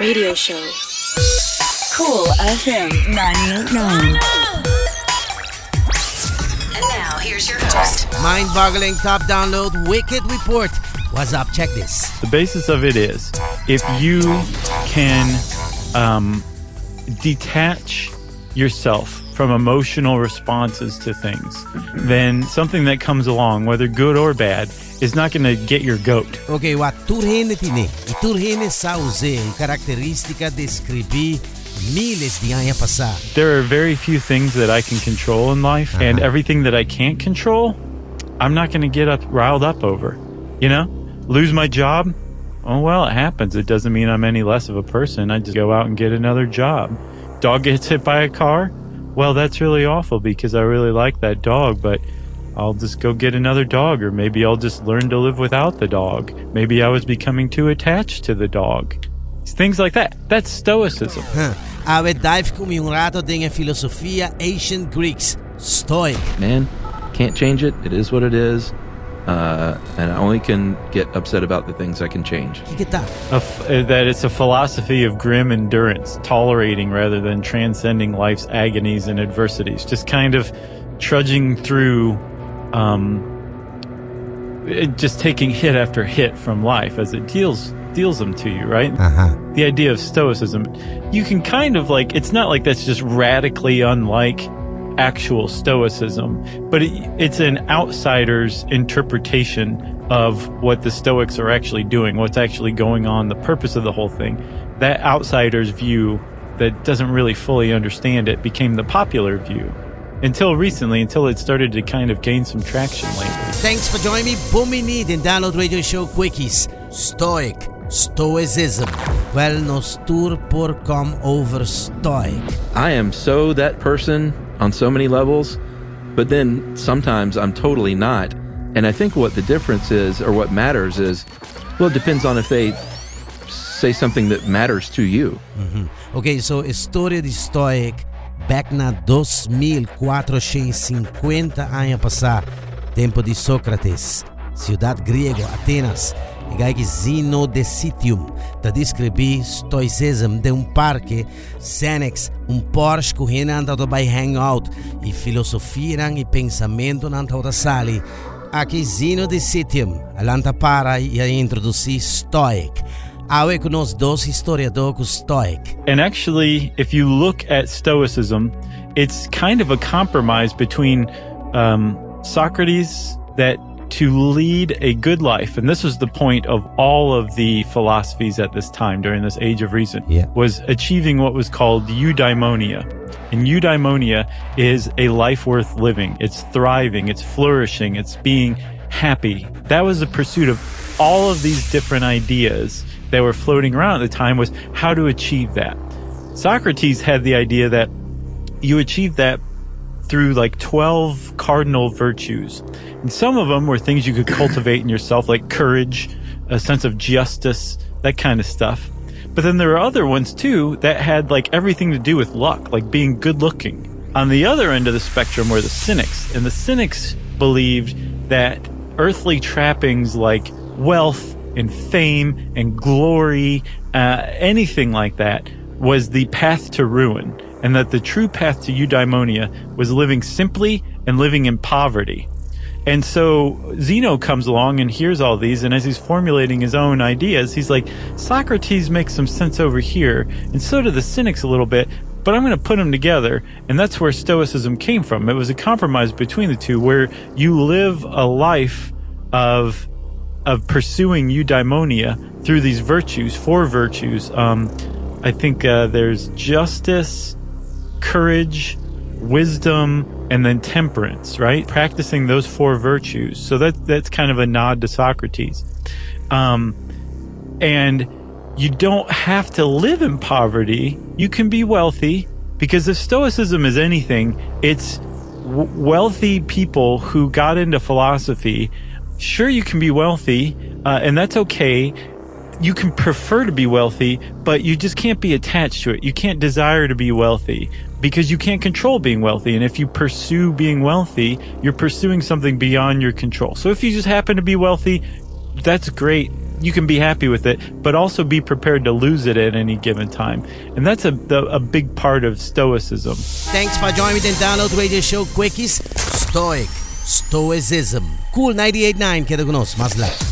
radio show. Cool FM 989. And now, here's your host. Mind boggling top download Wicked Report. What's up? Check this. The basis of it is if you can um, detach yourself from emotional responses to things, then something that comes along, whether good or bad, is not going to get your goat. Ok, wa turhene tine. Turhene sa usei característica descrevi miles de anos passar. There are very few things that I can control in life, and everything that I can't control, I'm not going to get up riled up over. You know, lose my job. Oh well, it happens. It doesn't mean I'm any less of a person. I just go out and get another job. Dog gets hit by a car. Well, that's really awful because I really like that dog, but I'll just go get another dog, or maybe I'll just learn to live without the dog. Maybe I was becoming too attached to the dog. Things like that. That's stoicism. Huh. Ave dive come un rato dinge filosofia ancient Greeks. Stoic. man, can't change it. It is what it is. Uh, and I only can get upset about the things I can change. Que que tá? A f- uh, that it's a philosophy of grim endurance, tolerating rather than transcending life's agonies and adversities. Just kind of trudging through, um, it- just taking hit after hit from life as it deals deals them to you, right? Uh-huh. The idea of stoicism, you can kind of like it's not like that's just radically unlike actual stoicism, but it, it's an outsider's interpretation of what the Stoics are actually doing, what's actually going on, the purpose of the whole thing. That outsider's view that doesn't really fully understand it became the popular view until recently, until it started to kind of gain some traction lately. Thanks for joining me. Bumini in Download Radio Show Quickies. Stoic. Stoicism. Well, nos tour por come over stoic. I am so that person on so many levels, but then sometimes I'm totally not. And I think what the difference is, or what matters is, well, it depends on if they say something that matters to you. Mm-hmm. Ok, so história de Stoic back na 2450 anos passar, tempo de Sócrates, cidade grega, Atenas, gai que Zino de Citium, da descrevi stoicism de um parque, Senex, um Porsche correndo andado by hangout, e filosofia e pensamento na toda sali. Aqui Zino de Citium, alanta para e a introduzir Stoic. Awe com os dois historiadores Stoic. And actually, if you look at Stoicism, it's kind of a compromise between um, Socrates that to lead a good life, and this was the point of all of the philosophies at this time during this age of reason, Yeah. was achieving what was called eudaimonia. And eudaimonia is a life worth living. It's thriving, it's flourishing, it's being happy. That was the pursuit of all of these different ideas that were floating around at the time was how to achieve that. Socrates had the idea that you achieve that through like 12 cardinal virtues. And some of them were things you could cultivate in yourself, like courage, a sense of justice, that kind of stuff. But then there are other ones too that had like everything to do with luck, like being good looking. On the other end of the spectrum were the cynics. And the cynics believed that earthly trappings like wealth and fame and glory, uh, anything like that, was the path to ruin, and that the true path to eudaimonia was living simply and living in poverty. And so Zeno comes along and hears all these, and as he's formulating his own ideas, he's like, Socrates makes some sense over here, and so do the cynics a little bit, but I'm going to put them together. And that's where Stoicism came from. It was a compromise between the two, where you live a life of of pursuing eudaimonia through these virtues, four virtues. Um, I think uh, there's justice, courage, wisdom, and then temperance, right? Practicing those four virtues. So that that's kind of a nod to Socrates. Um, and you don't have to live in poverty. You can be wealthy because if Stoicism is anything, it's w- wealthy people who got into philosophy. Sure, you can be wealthy, uh, and that's okay. You can prefer to be wealthy, but you just can't be attached to it. You can't desire to be wealthy because you can't control being wealthy. And if you pursue being wealthy, you're pursuing something beyond your control. So if you just happen to be wealthy, that's great. you can be happy with it, but also be prepared to lose it at any given time. And that's a, a big part of Stoicism. Thanks for joining me in Download Radio Show Quickies. Stoic. Stoicism. Cool 98.9 Keda Gnos. Mazla.